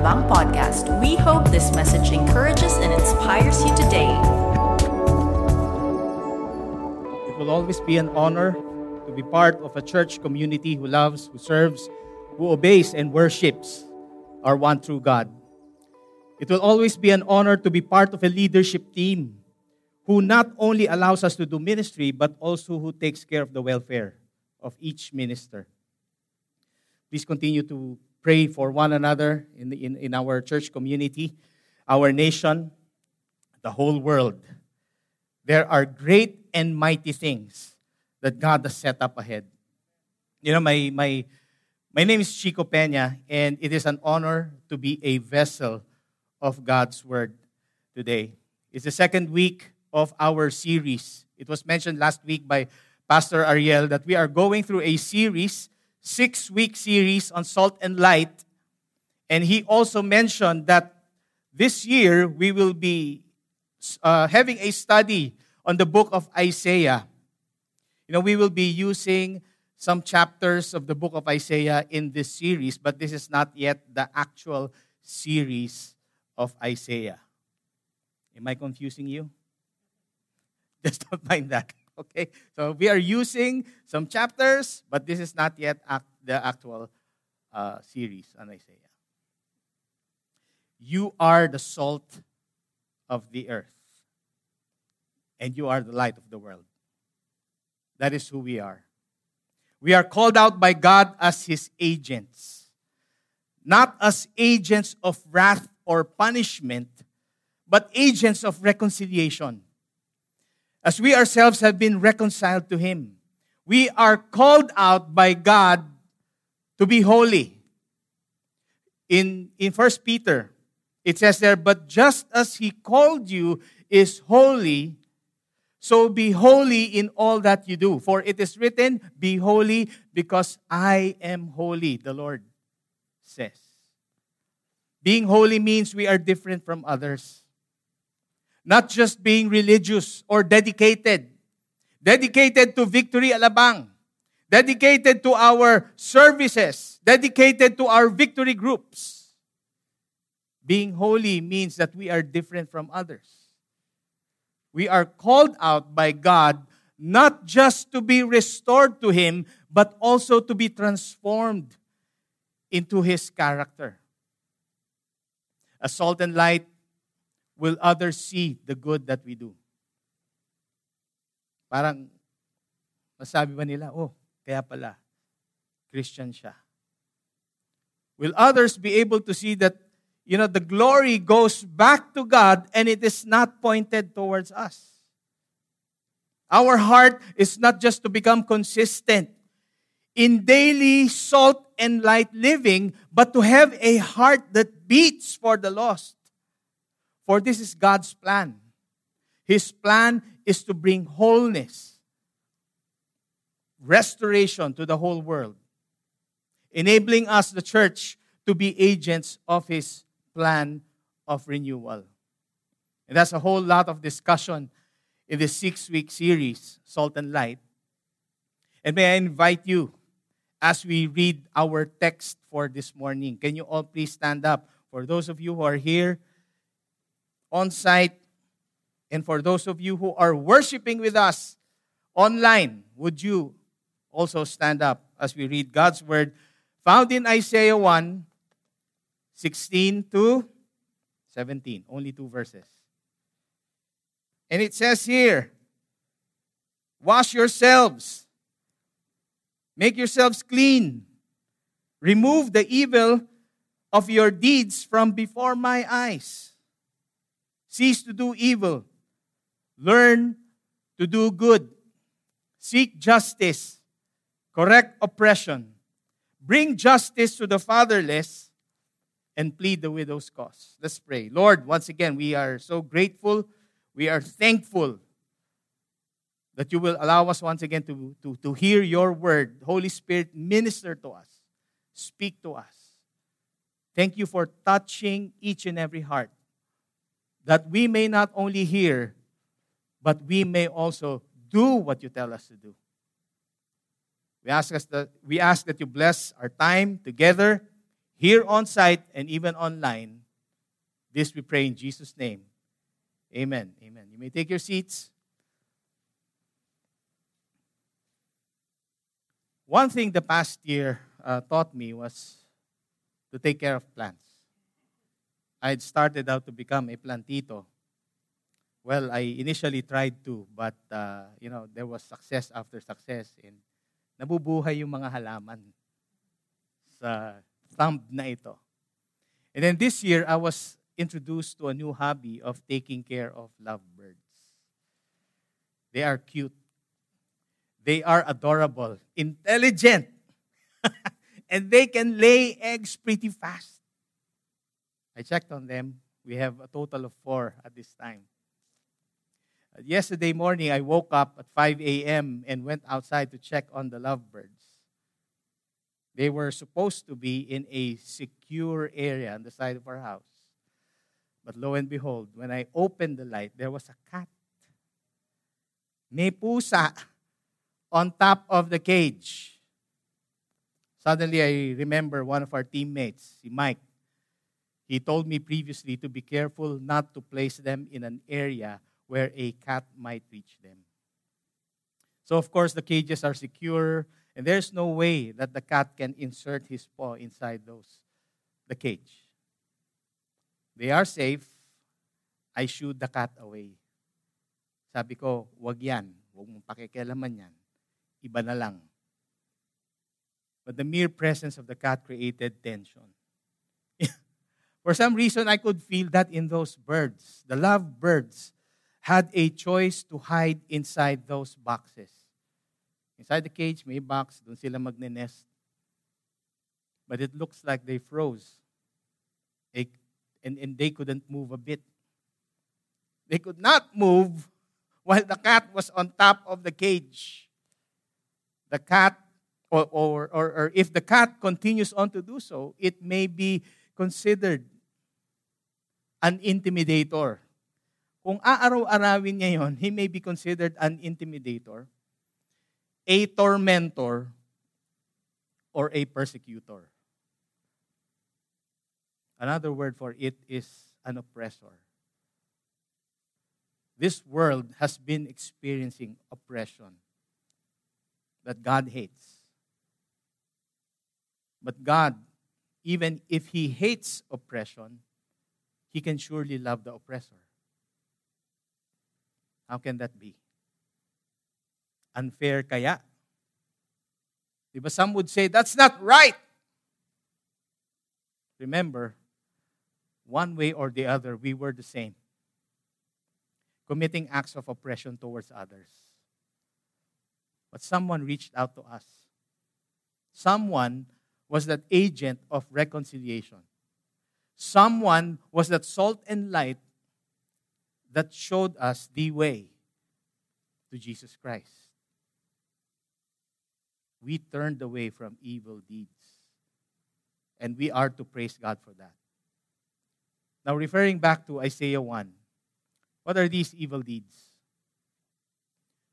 Alabang podcast. We hope this message encourages and inspires you today. It will always be an honor to be part of a church community who loves, who serves, who obeys, and worships our one true God. It will always be an honor to be part of a leadership team who not only allows us to do ministry, but also who takes care of the welfare of each minister. Please continue to pray for one another in, the, in, in our church community, our nation, the whole world. There are great and mighty things that God has set up ahead. You know, my, my, my name is Chico Peña, and it is an honor to be a vessel of God's Word today. It's the second week of our series. It was mentioned last week by Pastor Ariel that we are going through a series, six week series on salt and light. And he also mentioned that this year we will be uh, having a study on the book of Isaiah. You know, we will be using some chapters of the book of Isaiah in this series, but this is not yet the actual series of Isaiah. Am I confusing you? Just don't mind that. Okay? So we are using some chapters, but this is not yet act, the actual uh, series on Isaiah. You are the salt of the earth, and you are the light of the world. That is who we are. We are called out by God as His agents, not as agents of wrath or punishment, but agents of reconciliation as we ourselves have been reconciled to Him. We are called out by God to be holy. In, in 1 Peter, it says there, But just as He called you is holy, so be holy in all that you do. For it is written, Be holy because I am holy, the Lord says. Being holy means we are different from others. Not just being religious or dedicated. Dedicated to Victory Alabang. Dedicated to our services. Dedicated to our victory groups. Being holy means that we are different from others. We are called out by God not just to be restored to Him, but also to be transformed into His character. As salt and light will others see the good that we do? Parang, masabi ba nila, oh, kaya pala, Christian siya. Will others be able to see that, you know, the glory goes back to God and it is not pointed towards us? Our heart is not just to become consistent in daily salt and light living, but to have a heart that beats for the lost. For this is God's plan. His plan is to bring wholeness, restoration to the whole world, enabling us, the church, to be agents of His plan of renewal. And that's a whole lot of discussion in this six week series, Salt and Light. And may I invite you as we read our text for this morning. Can you all please stand up? For those of you who are here, on site. And for those of you who are worshiping with us online, would you also stand up as we read God's word found in Isaiah 1 16 to 17, only two verses. And it says here, Wash yourselves, make yourselves clean, remove the evil of your deeds from before my eyes. Cease to do evil. Learn to do good. Seek justice. Correct oppression. Bring justice to the fatherless and plead the widow's cause. Let's pray. Lord, once again, we are so grateful. We are thankful that you will allow us once again to, to, to hear your word. Holy Spirit, minister to us, speak to us. Thank you for touching each and every heart that we may not only hear, but we may also do what you tell us to do. We ask, us that, we ask that you bless our time together here on site and even online. This we pray in Jesus' name. Amen. Amen. You may take your seats. One thing the past year uh, taught me was to take care of plants. I had started out to become a plantito. Well, I initially tried to, but uh, you know there was success after success, and nabubuhay yung mga halaman sa thumb na ito. And then this year, I was introduced to a new hobby of taking care of lovebirds. They are cute. They are adorable, intelligent, and they can lay eggs pretty fast. I checked on them. We have a total of four at this time. Uh, yesterday morning, I woke up at 5 a.m. and went outside to check on the lovebirds. They were supposed to be in a secure area on the side of our house. But lo and behold, when I opened the light, there was a cat. May pusa on top of the cage. Suddenly, I remember one of our teammates, Mike. He told me previously to be careful not to place them in an area where a cat might reach them. So, of course, the cages are secure, and there's no way that the cat can insert his paw inside those, the cage. They are safe. I shooed the cat away. Sabi ko, wag yan. Huwag mong pakikialaman yan iba na lang. But the mere presence of the cat created tension. For some reason, I could feel that in those birds. The love birds had a choice to hide inside those boxes. Inside the cage, may box, doon sila magne-nest. But it looks like they froze. They, and, and they couldn't move a bit. They could not move while the cat was on top of the cage the cat, or, or, or, or if the cat continues on to do so, it may be considered an intimidator. Kung aaraw-arawin niya yon, he may be considered an intimidator, a tormentor, or a persecutor. Another word for it is an oppressor. This world has been experiencing oppression that God hates. But God, even if He hates oppression, He can surely love the oppressor. How can that be? Unfair kaya? Diba some would say, that's not right. Remember, one way or the other, we were the same. Committing acts of oppression towards others. But someone reached out to us. Someone was that agent of reconciliation. Someone was that salt and light that showed us the way to Jesus Christ. We turned away from evil deeds. And we are to praise God for that. Now, referring back to Isaiah 1, what are these evil deeds?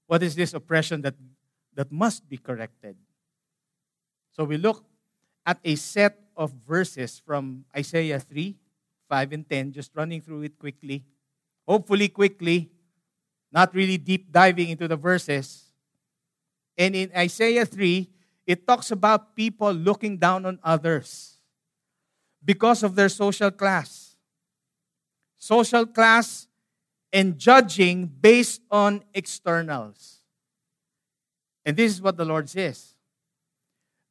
What is this oppression that that must be corrected. So we look at a set of verses from Isaiah 3, 5, and 10, just running through it quickly. Hopefully, quickly, not really deep diving into the verses. And in Isaiah 3, it talks about people looking down on others because of their social class. Social class and judging based on externals. And this is what the Lord says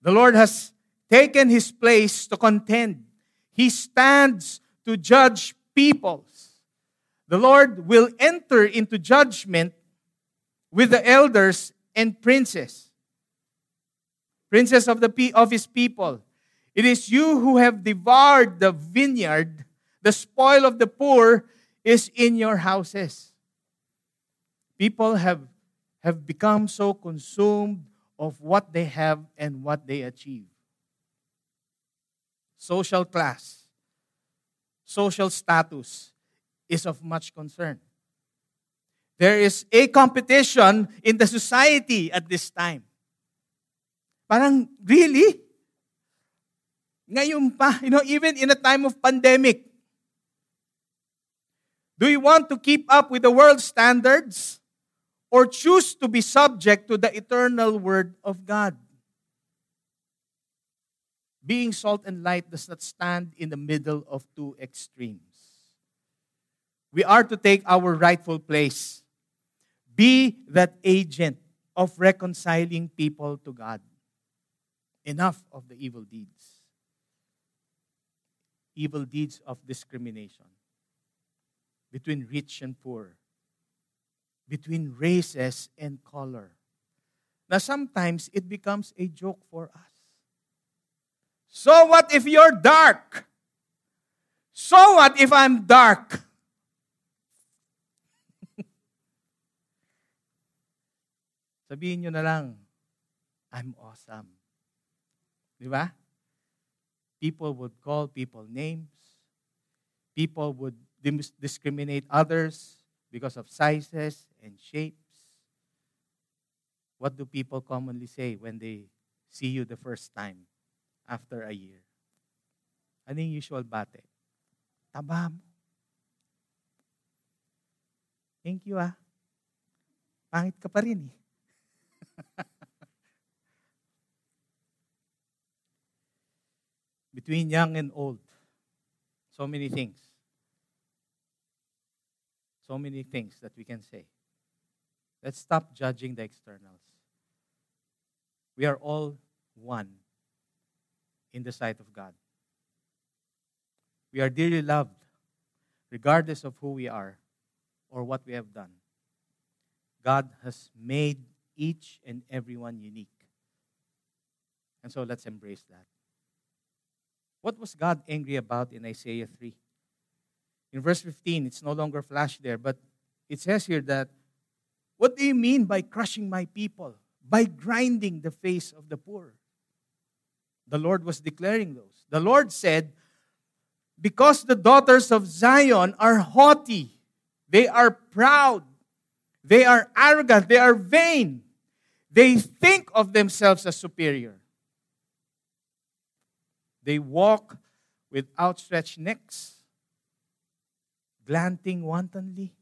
The Lord has taken his place to contend, he stands to judge peoples. The Lord will enter into judgment with the elders and princes, princes of, the, of his people. It is you who have devoured the vineyard, the spoil of the poor is in your houses. People have have become so consumed of what they have and what they achieve. Social class, social status is of much concern. There is a competition in the society at this time. Parang, really? Ngayon pa, you know, even in a time of pandemic. Do you want to keep up with the world standards or choose to be subject to the eternal word of God? Being salt and light does not stand in the middle of two extremes. We are to take our rightful place. Be that agent of reconciling people to God. Enough of the evil deeds. Evil deeds of discrimination between rich and poor, between races and color. Now, sometimes it becomes a joke for us. So, what if you're dark? So, what if I'm dark? Sabihin nyo na lang, I'm awesome. Di ba? People would call people names. People would discriminate others because of sizes and shapes. What do people commonly say when they see you the first time? After a year. Ano yung usual bate? Taba mo. Thank you ah. Pangit ka pa rin eh. Between young and old, so many things. So many things that we can say. Let's stop judging the externals. We are all one in the sight of God. We are dearly loved, regardless of who we are or what we have done. God has made each and everyone unique. And so let's embrace that. What was God angry about in Isaiah 3? In verse 15, it's no longer flashed there, but it says here that, What do you mean by crushing my people? By grinding the face of the poor. The Lord was declaring those. The Lord said, Because the daughters of Zion are haughty, they are proud, they are arrogant, they are vain, they think of themselves as superior. They walk with outstretched necks, glanting wantonly.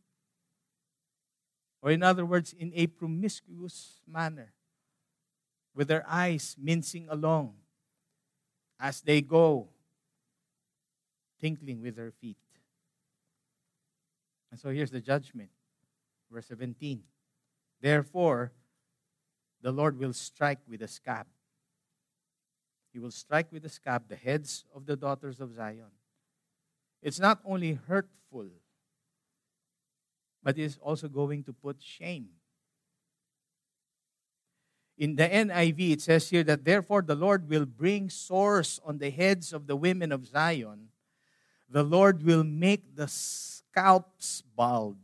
Or, in other words, in a promiscuous manner, with their eyes mincing along as they go, tinkling with their feet. And so here's the judgment. Verse 17. Therefore, the Lord will strike with a scab. He will strike with a scab the heads of the daughters of Zion. It's not only hurtful, but it's also going to put shame in the NIV, it says here that therefore the Lord will bring sores on the heads of the women of Zion. The Lord will make the scalps bald.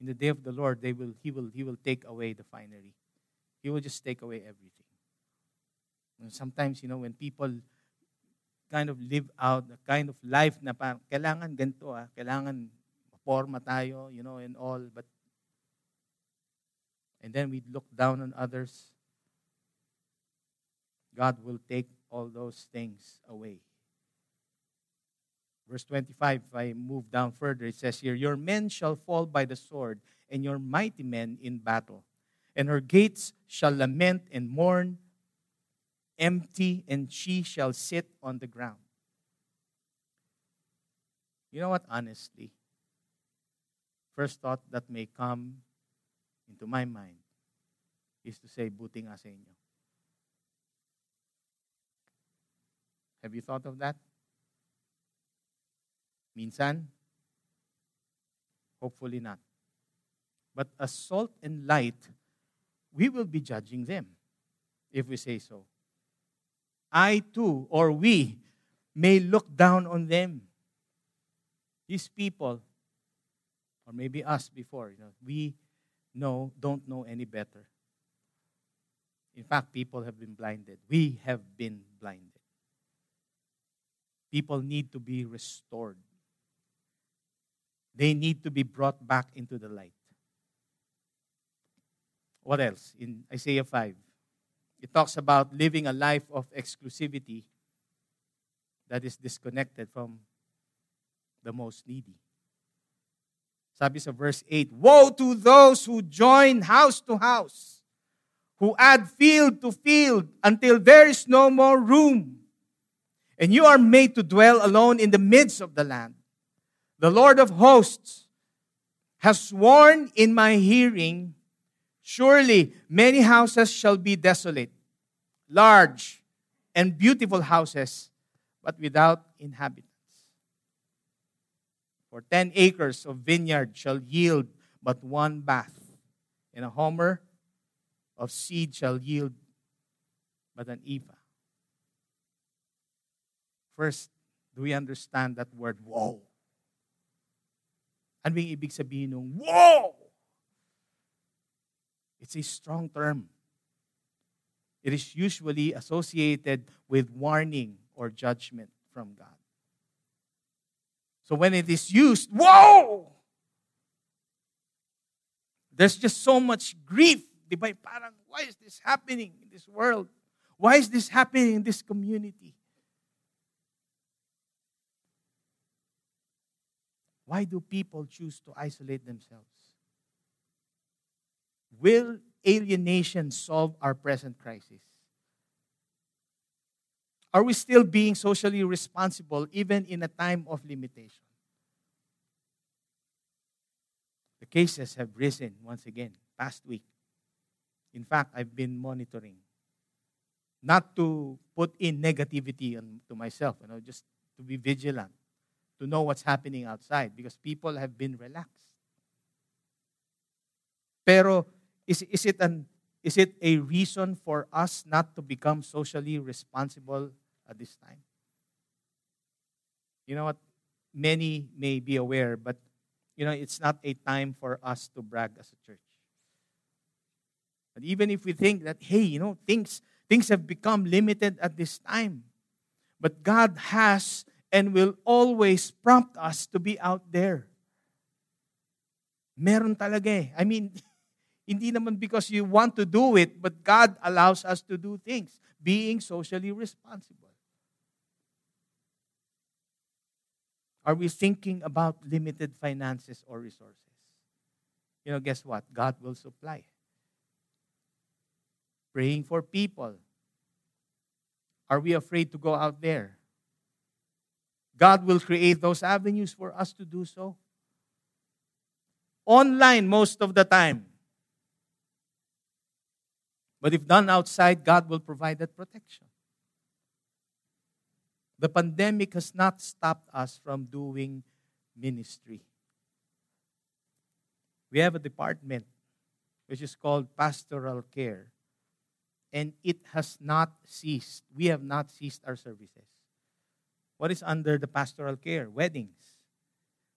In the day of the Lord, they will, he, will, he will take away the finery. He will just take away everything. And sometimes, you know, when people kind of live out the kind of life na parang, kailangan ganito ah, kailangan forma tayo, you know, and all, but and then we look down on others, God will take all those things away. Verse 25, if I move down further, it says here, Your men shall fall by the sword, and your mighty men in battle. And her gates shall lament and mourn, empty, and she shall sit on the ground. You know what, honestly? First thought that may come into my mind is to say, buti nga sa inyo. Have you thought of that? Minsan? Hopefully not. But as salt and light, we will be judging them if we say so. I too, or we, may look down on them. These people, or maybe us before, you know, we know, don't know any better. In fact, people have been blinded. We have been blinded. People need to be restored. They need to be brought back into the light. What else? In Isaiah 5, It talks about living a life of exclusivity that is disconnected from the most needy. Sabi sa verse 8, Woe to those who join house to house, who add field to field until there is no more room. And you are made to dwell alone in the midst of the land. The Lord of hosts has sworn in my hearing, surely many houses shall be desolate, large and beautiful houses, but without inhabitants. For ten acres of vineyard shall yield but one bath, and a homer of seed shall yield but an ephah. First, do we understand that word, woe? Ano yung ibig sabihin ng woe? It's a strong term. It is usually associated with warning or judgment from God. So when it is used, whoa! There's just so much grief. Why is this happening in this world? Why is this happening in this community? Why do people choose to isolate themselves? Will alienation solve our present crisis? Are we still being socially responsible even in a time of limitation? The cases have risen once again past week. In fact, I've been monitoring. Not to put in negativity on, to myself, you know, just to be vigilant, to know what's happening outside because people have been relaxed. Pero is, is, it an, is it a reason for us not to become socially responsible at this time. You know what? Many may be aware, but you know, it's not a time for us to brag as a church. But even if we think that, hey, you know, things things have become limited at this time, but God has and will always prompt us to be out there. Meron talaga eh. I mean, hindi naman because you want to do it, but God allows us to do things, being socially responsible. Are we thinking about limited finances or resources? You know, guess what? God will supply. Praying for people. Are we afraid to go out there? God will create those avenues for us to do so. Online most of the time. But if done outside, God will provide that protection. The pandemic has not stopped us from doing ministry. We have a department which is called pastoral care, and it has not ceased. We have not ceased our services. What is under the pastoral care? Weddings.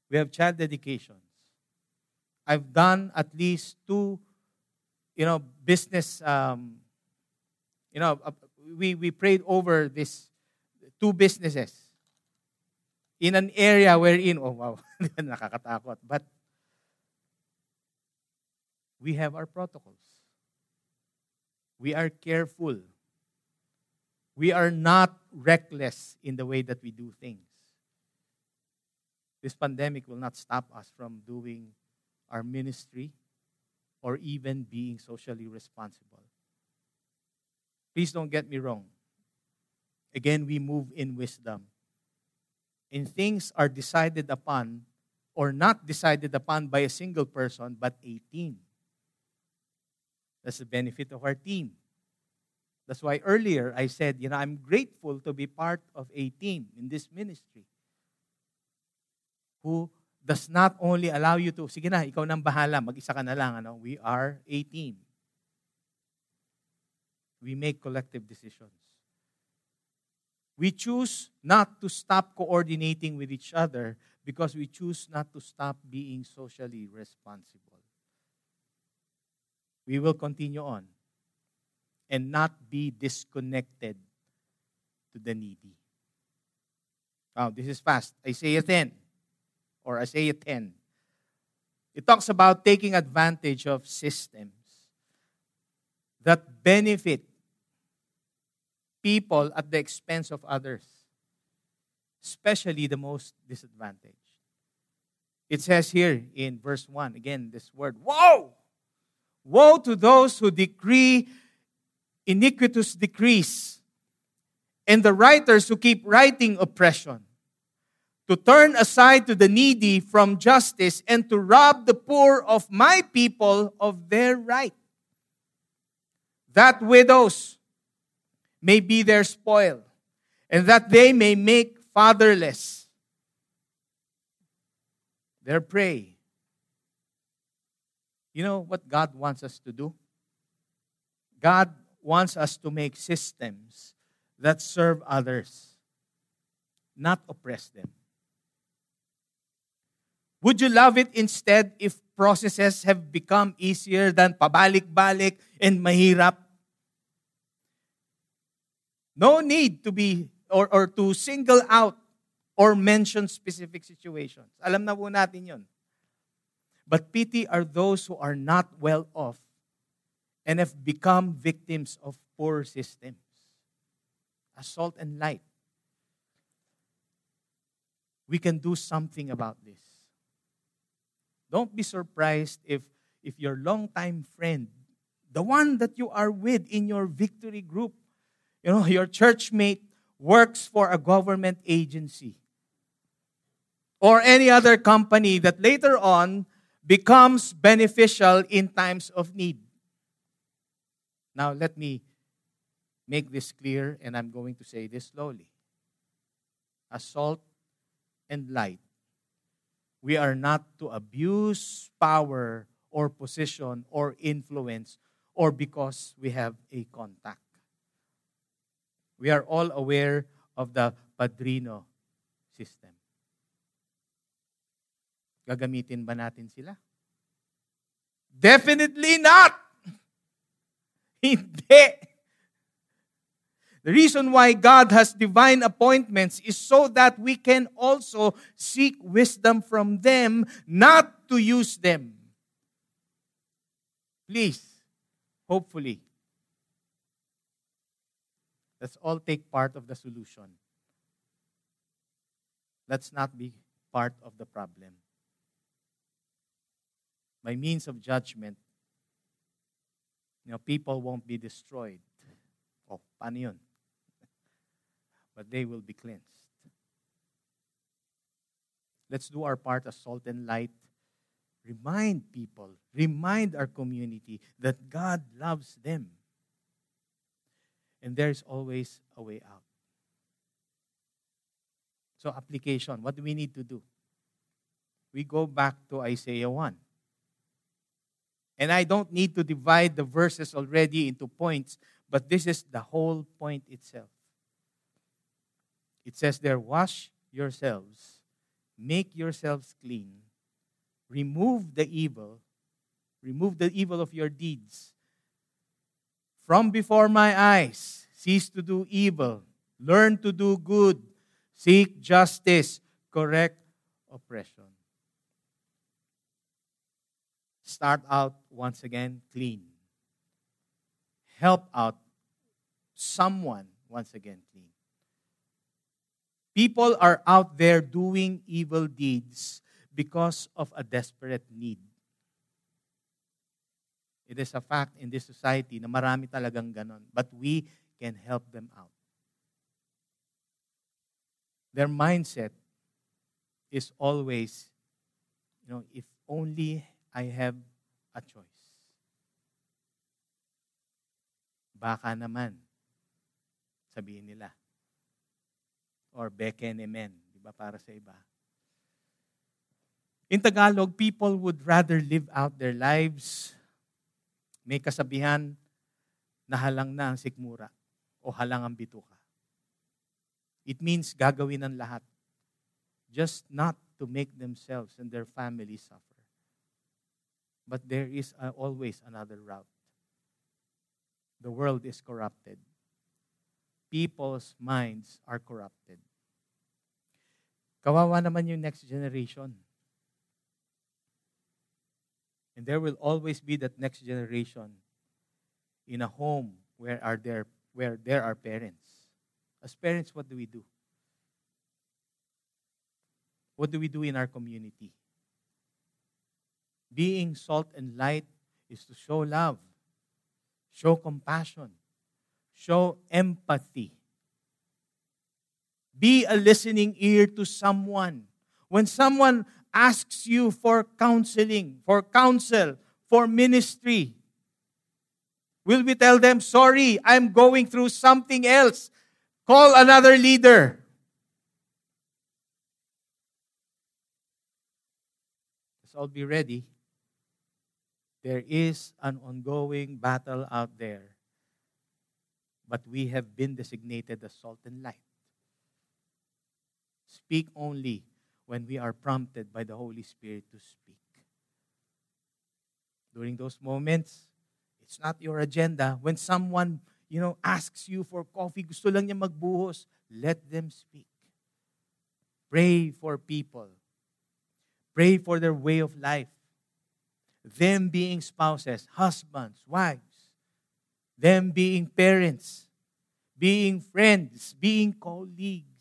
We have child dedications. I've done at least two, you know, business. Um, you know, uh, we we prayed over this two businesses in an area wherein, oh wow, nakakatakot. But we have our protocols. We are careful. We are not reckless in the way that we do things. This pandemic will not stop us from doing our ministry or even being socially responsible. Please don't get me wrong. Again, we move in wisdom. And things are decided upon or not decided upon by a single person, but a team. That's the benefit of our team. That's why earlier I said, you know, I'm grateful to be part of a team in this ministry who does not only allow you to, sige na, ikaw nang bahala, mag-isa ka na lang. Ano? We are a team. We make collective decisions. We choose not to stop coordinating with each other because we choose not to stop being socially responsible. We will continue on and not be disconnected to the needy. Now, this is fast. Isaiah 10 or Isaiah 10. It talks about taking advantage of systems that benefit people at the expense of others, especially the most disadvantaged. It says here in verse 1, again, this word, woe! Woe to those who decree iniquitous decrees, and the writers who keep writing oppression, to turn aside to the needy from justice, and to rob the poor of my people of their right. That widows may be their spoil, and that they may make fatherless their prey. You know what God wants us to do? God wants us to make systems that serve others, not oppress them. Would you love it instead if processes have become easier than pabalik-balik and mahirap? No need to be or, or to single out or mention specific situations. Alam na po natin yon. But pity are those who are not well off and have become victims of poor systems. Assault and light. We can do something about this. Don't be surprised if, if your longtime friend, the one that you are with in your victory group, you know, your church mate works for a government agency or any other company that later on becomes beneficial in times of need. Now, let me make this clear, and I'm going to say this slowly. Assault and light. We are not to abuse power or position or influence or because we have a contact. We are all aware of the padrino system. Gagamitin ba natin sila? Definitely not! Hindi. The reason why God has divine appointments is so that we can also seek wisdom from them, not to use them. Please, hopefully, let's all take part of the solution. Let's not be part of the problem. By means of judgment, you know, people won't be destroyed. Oh, paano? But they will be cleansed. Let's do our part as salt and light. Remind people, remind our community that God loves them. And there's always a way out. So, application what do we need to do? We go back to Isaiah 1. And I don't need to divide the verses already into points, but this is the whole point itself. It says there, wash yourselves, make yourselves clean, remove the evil, remove the evil of your deeds. From before my eyes, cease to do evil, learn to do good, seek justice, correct oppression start out once again clean. Help out someone once again clean. People are out there doing evil deeds because of a desperate need. It is a fact in this society na marami talagang ganon. But we can help them out. Their mindset is always, you know, if only I have a choice. Baka naman, sabihin nila. Or beken emen, di ba, para sa iba. In Tagalog, people would rather live out their lives. May kasabihan na halang na ang sikmura o halang ang bituka. It means gagawin ng lahat just not to make themselves and their families suffer. But there is always another route. The world is corrupted. People's minds are corrupted. Kawawa naman yung next generation. And there will always be that next generation in a home where are there where there are parents. As parents, what do we do? What do we do in our community? Being salt and light is to show love, show compassion, show empathy. Be a listening ear to someone. When someone asks you for counseling, for counsel, for ministry, will we tell them, sorry, I'm going through something else? Call another leader. Let's all be ready. There is an ongoing battle out there, but we have been designated as salt and light. Speak only when we are prompted by the Holy Spirit to speak. During those moments, it's not your agenda. When someone, you know, asks you for coffee, gusto lang niya magbuhos, let them speak. Pray for people. Pray for their way of life. Them being spouses, husbands, wives. Them being parents, being friends, being colleagues.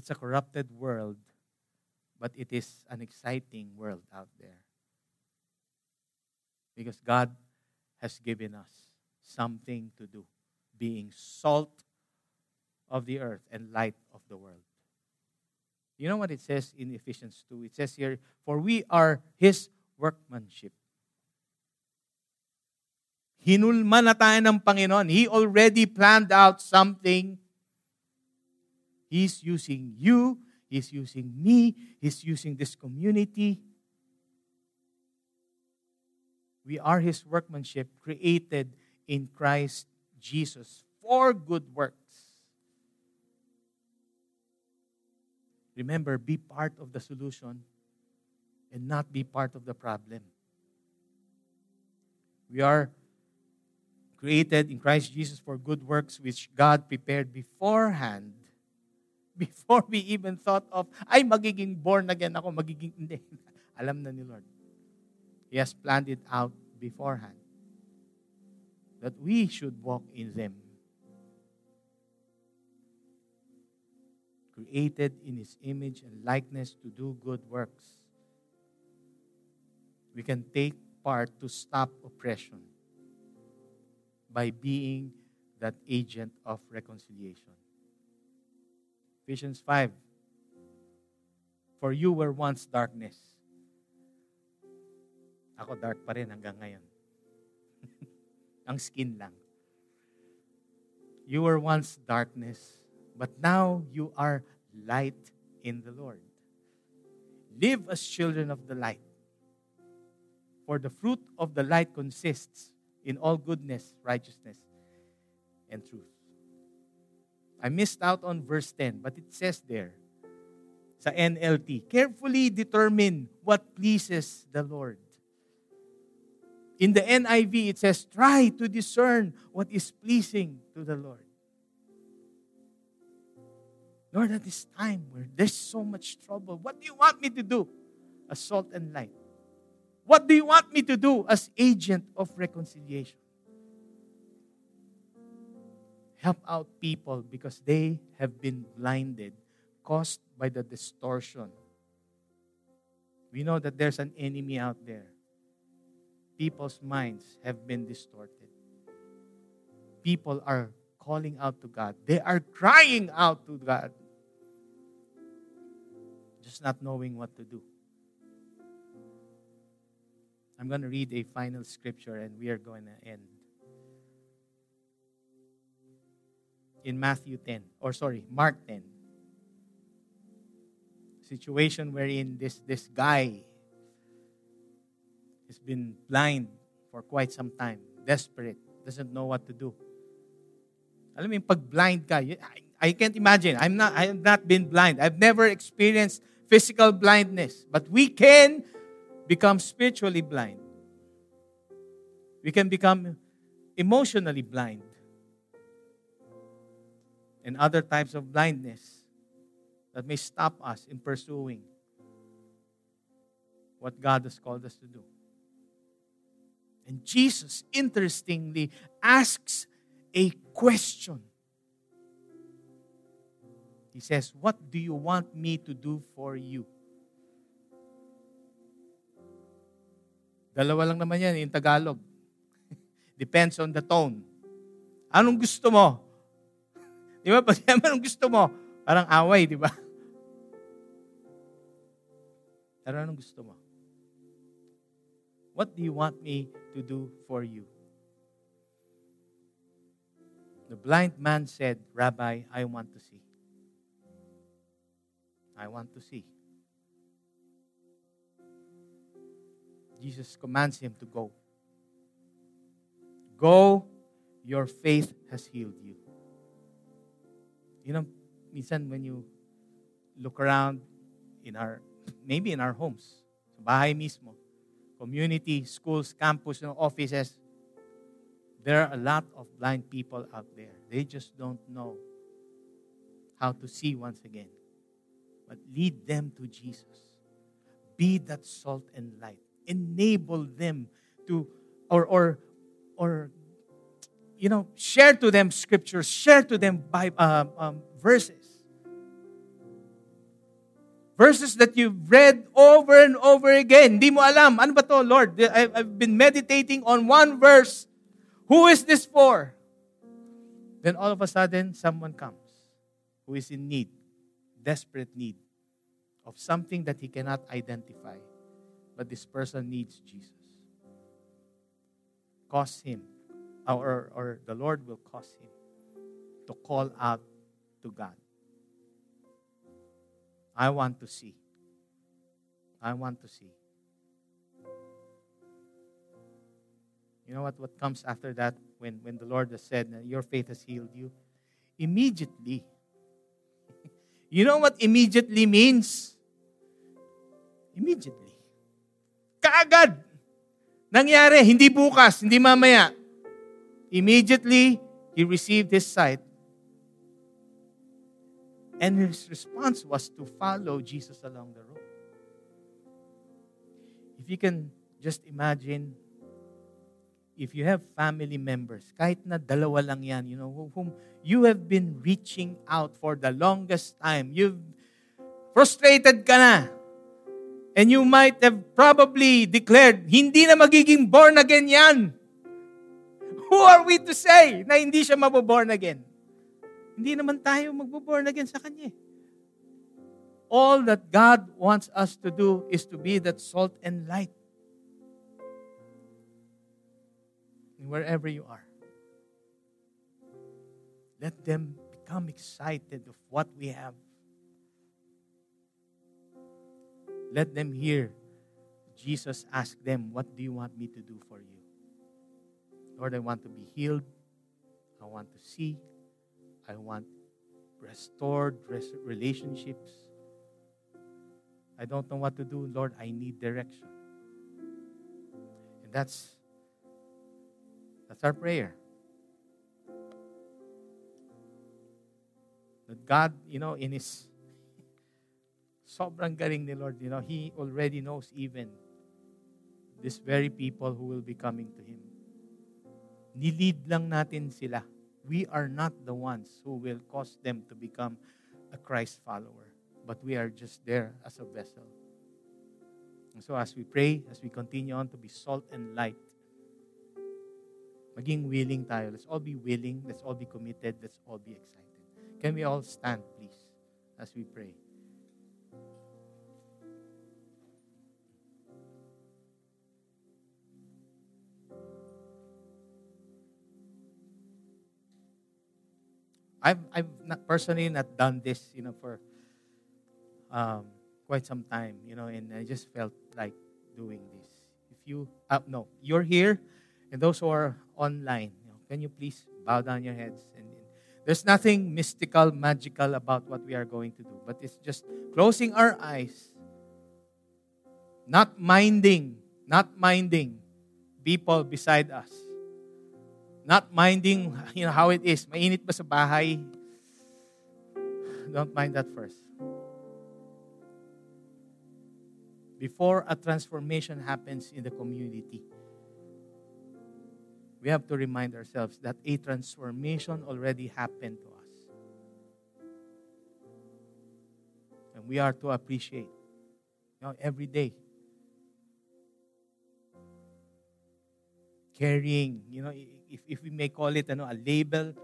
It's a corrupted world, but it is an exciting world out there. Because God has given us something to do, being salt of the earth and light of the world. You know what it says in Ephesians 2? It says here, For we are His workmanship. Hinulman na tayo ng Panginoon. He already planned out something He's using you, He's using me, He's using this community. We are His workmanship created in Christ Jesus for good works. Remember, be part of the solution and not be part of the problem. We are created in Christ Jesus for good works which God prepared beforehand before we even thought of, ay, magiging born again ako, magiging, hindi. Alam na ni Lord. He has planned it out beforehand. That we should walk in them. Created in His image and likeness to do good works. We can take part to stop oppression by being that agent of reconciliation. Ephesians 5. For you were once darkness. Ako dark pa rin hanggang ngayon. Ang skin lang. You were once darkness, but now you are light in the Lord. Live as children of the light. For the fruit of the light consists in all goodness, righteousness, and truth. I missed out on verse 10, but it says there sa NLT, carefully determine what pleases the Lord. In the NIV, it says, try to discern what is pleasing to the Lord. Lord, at this time where there's so much trouble, what do you want me to do as salt and light? What do you want me to do as agent of reconciliation? Help out people because they have been blinded, caused by the distortion. We know that there's an enemy out there. People's minds have been distorted. People are calling out to God, they are crying out to God, just not knowing what to do. I'm going to read a final scripture and we are going to end. In Matthew 10, or sorry, Mark 10. Situation wherein this, this guy has been blind for quite some time, desperate, doesn't know what to do. Alam mo yung pag blind ka, I, I can't imagine. I'm not, I have not been blind. I've never experienced physical blindness. But we can become spiritually blind. We can become emotionally blind and other types of blindness that may stop us in pursuing what God has called us to do. And Jesus, interestingly, asks a question. He says, What do you want me to do for you? Dalawa lang naman yan, yung Tagalog. Depends on the tone. Anong gusto mo? Di ba? Pag anong gusto mo, parang away, di ba? Pero anong gusto mo? What do you want me to do for you? The blind man said, Rabbi, I want to see. I want to see. Jesus commands him to go. Go, your faith has healed you. You know, minsan when you look around in our, maybe in our homes, sa bahay mismo, community, schools, campus, no, offices, there are a lot of blind people out there. They just don't know how to see once again. But lead them to Jesus. Be that salt and light. Enable them to, or, or, or, you know, share to them scriptures, share to them Bible, um, um, verses. Verses that you've read over and over again. Di mo alam, ano ba to, Lord? I've been meditating on one verse. Who is this for? Then all of a sudden, someone comes who is in need, desperate need of something that he cannot identify. But this person needs Jesus. Cause him, or, or the Lord will cause him to call out to God. I want to see. I want to see. You know what, what comes after that when, when the Lord has said, Your faith has healed you? Immediately. you know what immediately means? Immediately. Kaagad. Nangyari, hindi bukas, hindi mamaya. Immediately, he received his sight and his response was to follow Jesus along the road. If you can just imagine, if you have family members, kahit na dalawa lang yan, you know, whom you have been reaching out for the longest time, you've frustrated ka na, and you might have probably declared, hindi na magiging born again yan. Who are we to say na hindi siya maboborn again? Hindi naman tayo magbo-born again sa Kanya. Eh. All that God wants us to do is to be that salt and light. Wherever you are. Let them become excited of what we have. Let them hear Jesus ask them, What do you want me to do for you? Lord, I want to be healed. I want to see. I want restored relationships. I don't know what to do, Lord. I need direction. And that's that's our prayer. That God, you know, in His sobrang galing ni Lord, you know, He already knows even these very people who will be coming to Him. Nilid lang natin sila we are not the ones who will cause them to become a Christ follower, but we are just there as a vessel. And so as we pray, as we continue on to be salt and light, maging willing tayo. Let's all be willing. Let's all be committed. Let's all be excited. Can we all stand, please, as we pray? I've, I've not personally not done this, you know, for um, quite some time, you know, and I just felt like doing this. If you, uh, no, you're here, and those who are online, you know, can you please bow down your heads? And, and there's nothing mystical, magical about what we are going to do, but it's just closing our eyes, not minding, not minding people beside us not minding you know, how it is. Mainit ba sa bahay? Don't mind that first. Before a transformation happens in the community, we have to remind ourselves that a transformation already happened to us. And we are to appreciate you know, every day. Carrying, you know, if, if we may call it know, a label,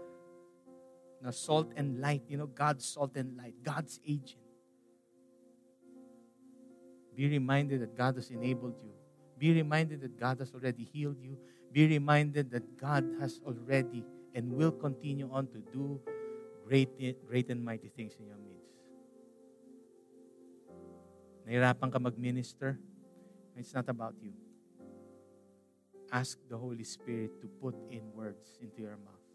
know, salt and light, you know, God's salt and light, God's agent. Be reminded that God has enabled you. Be reminded that God has already healed you. Be reminded that God has already and will continue on to do great, great and mighty things in your midst. Nahirapan ka mag-minister, it's not about you. Ask the Holy Spirit to put in words into your mouth.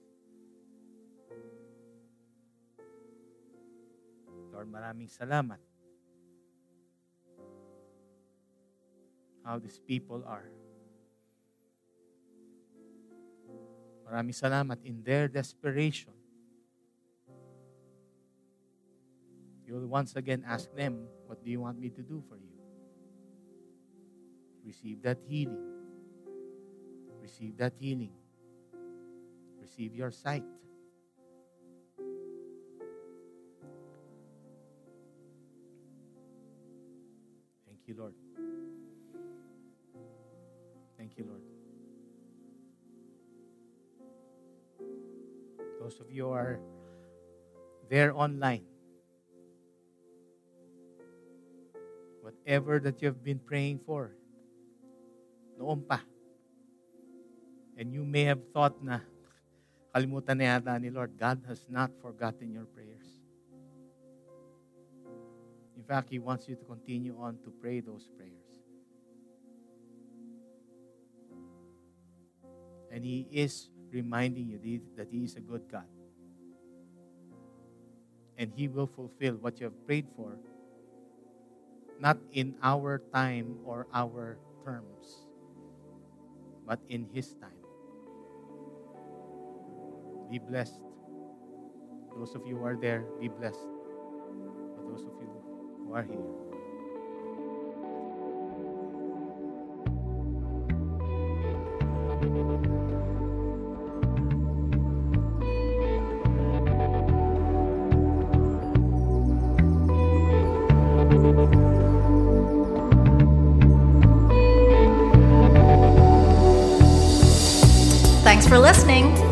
Lord, maraming salamat. How these people are. Maraming salamat in their desperation. You'll once again ask them, What do you want me to do for you? Receive that healing. Receive that healing. Receive your sight. Thank you, Lord. Thank you, Lord. Those of you are there online, whatever that you have been praying for, noon pa. And you may have thought na, kalimutan na yata ni Lord, God has not forgotten your prayers. In fact, He wants you to continue on to pray those prayers. And He is reminding you that He is a good God. And He will fulfill what you have prayed for, not in our time or our terms, but in His time. Be blessed. Those of you who are there, be blessed. For those of you who are here. Thanks for listening.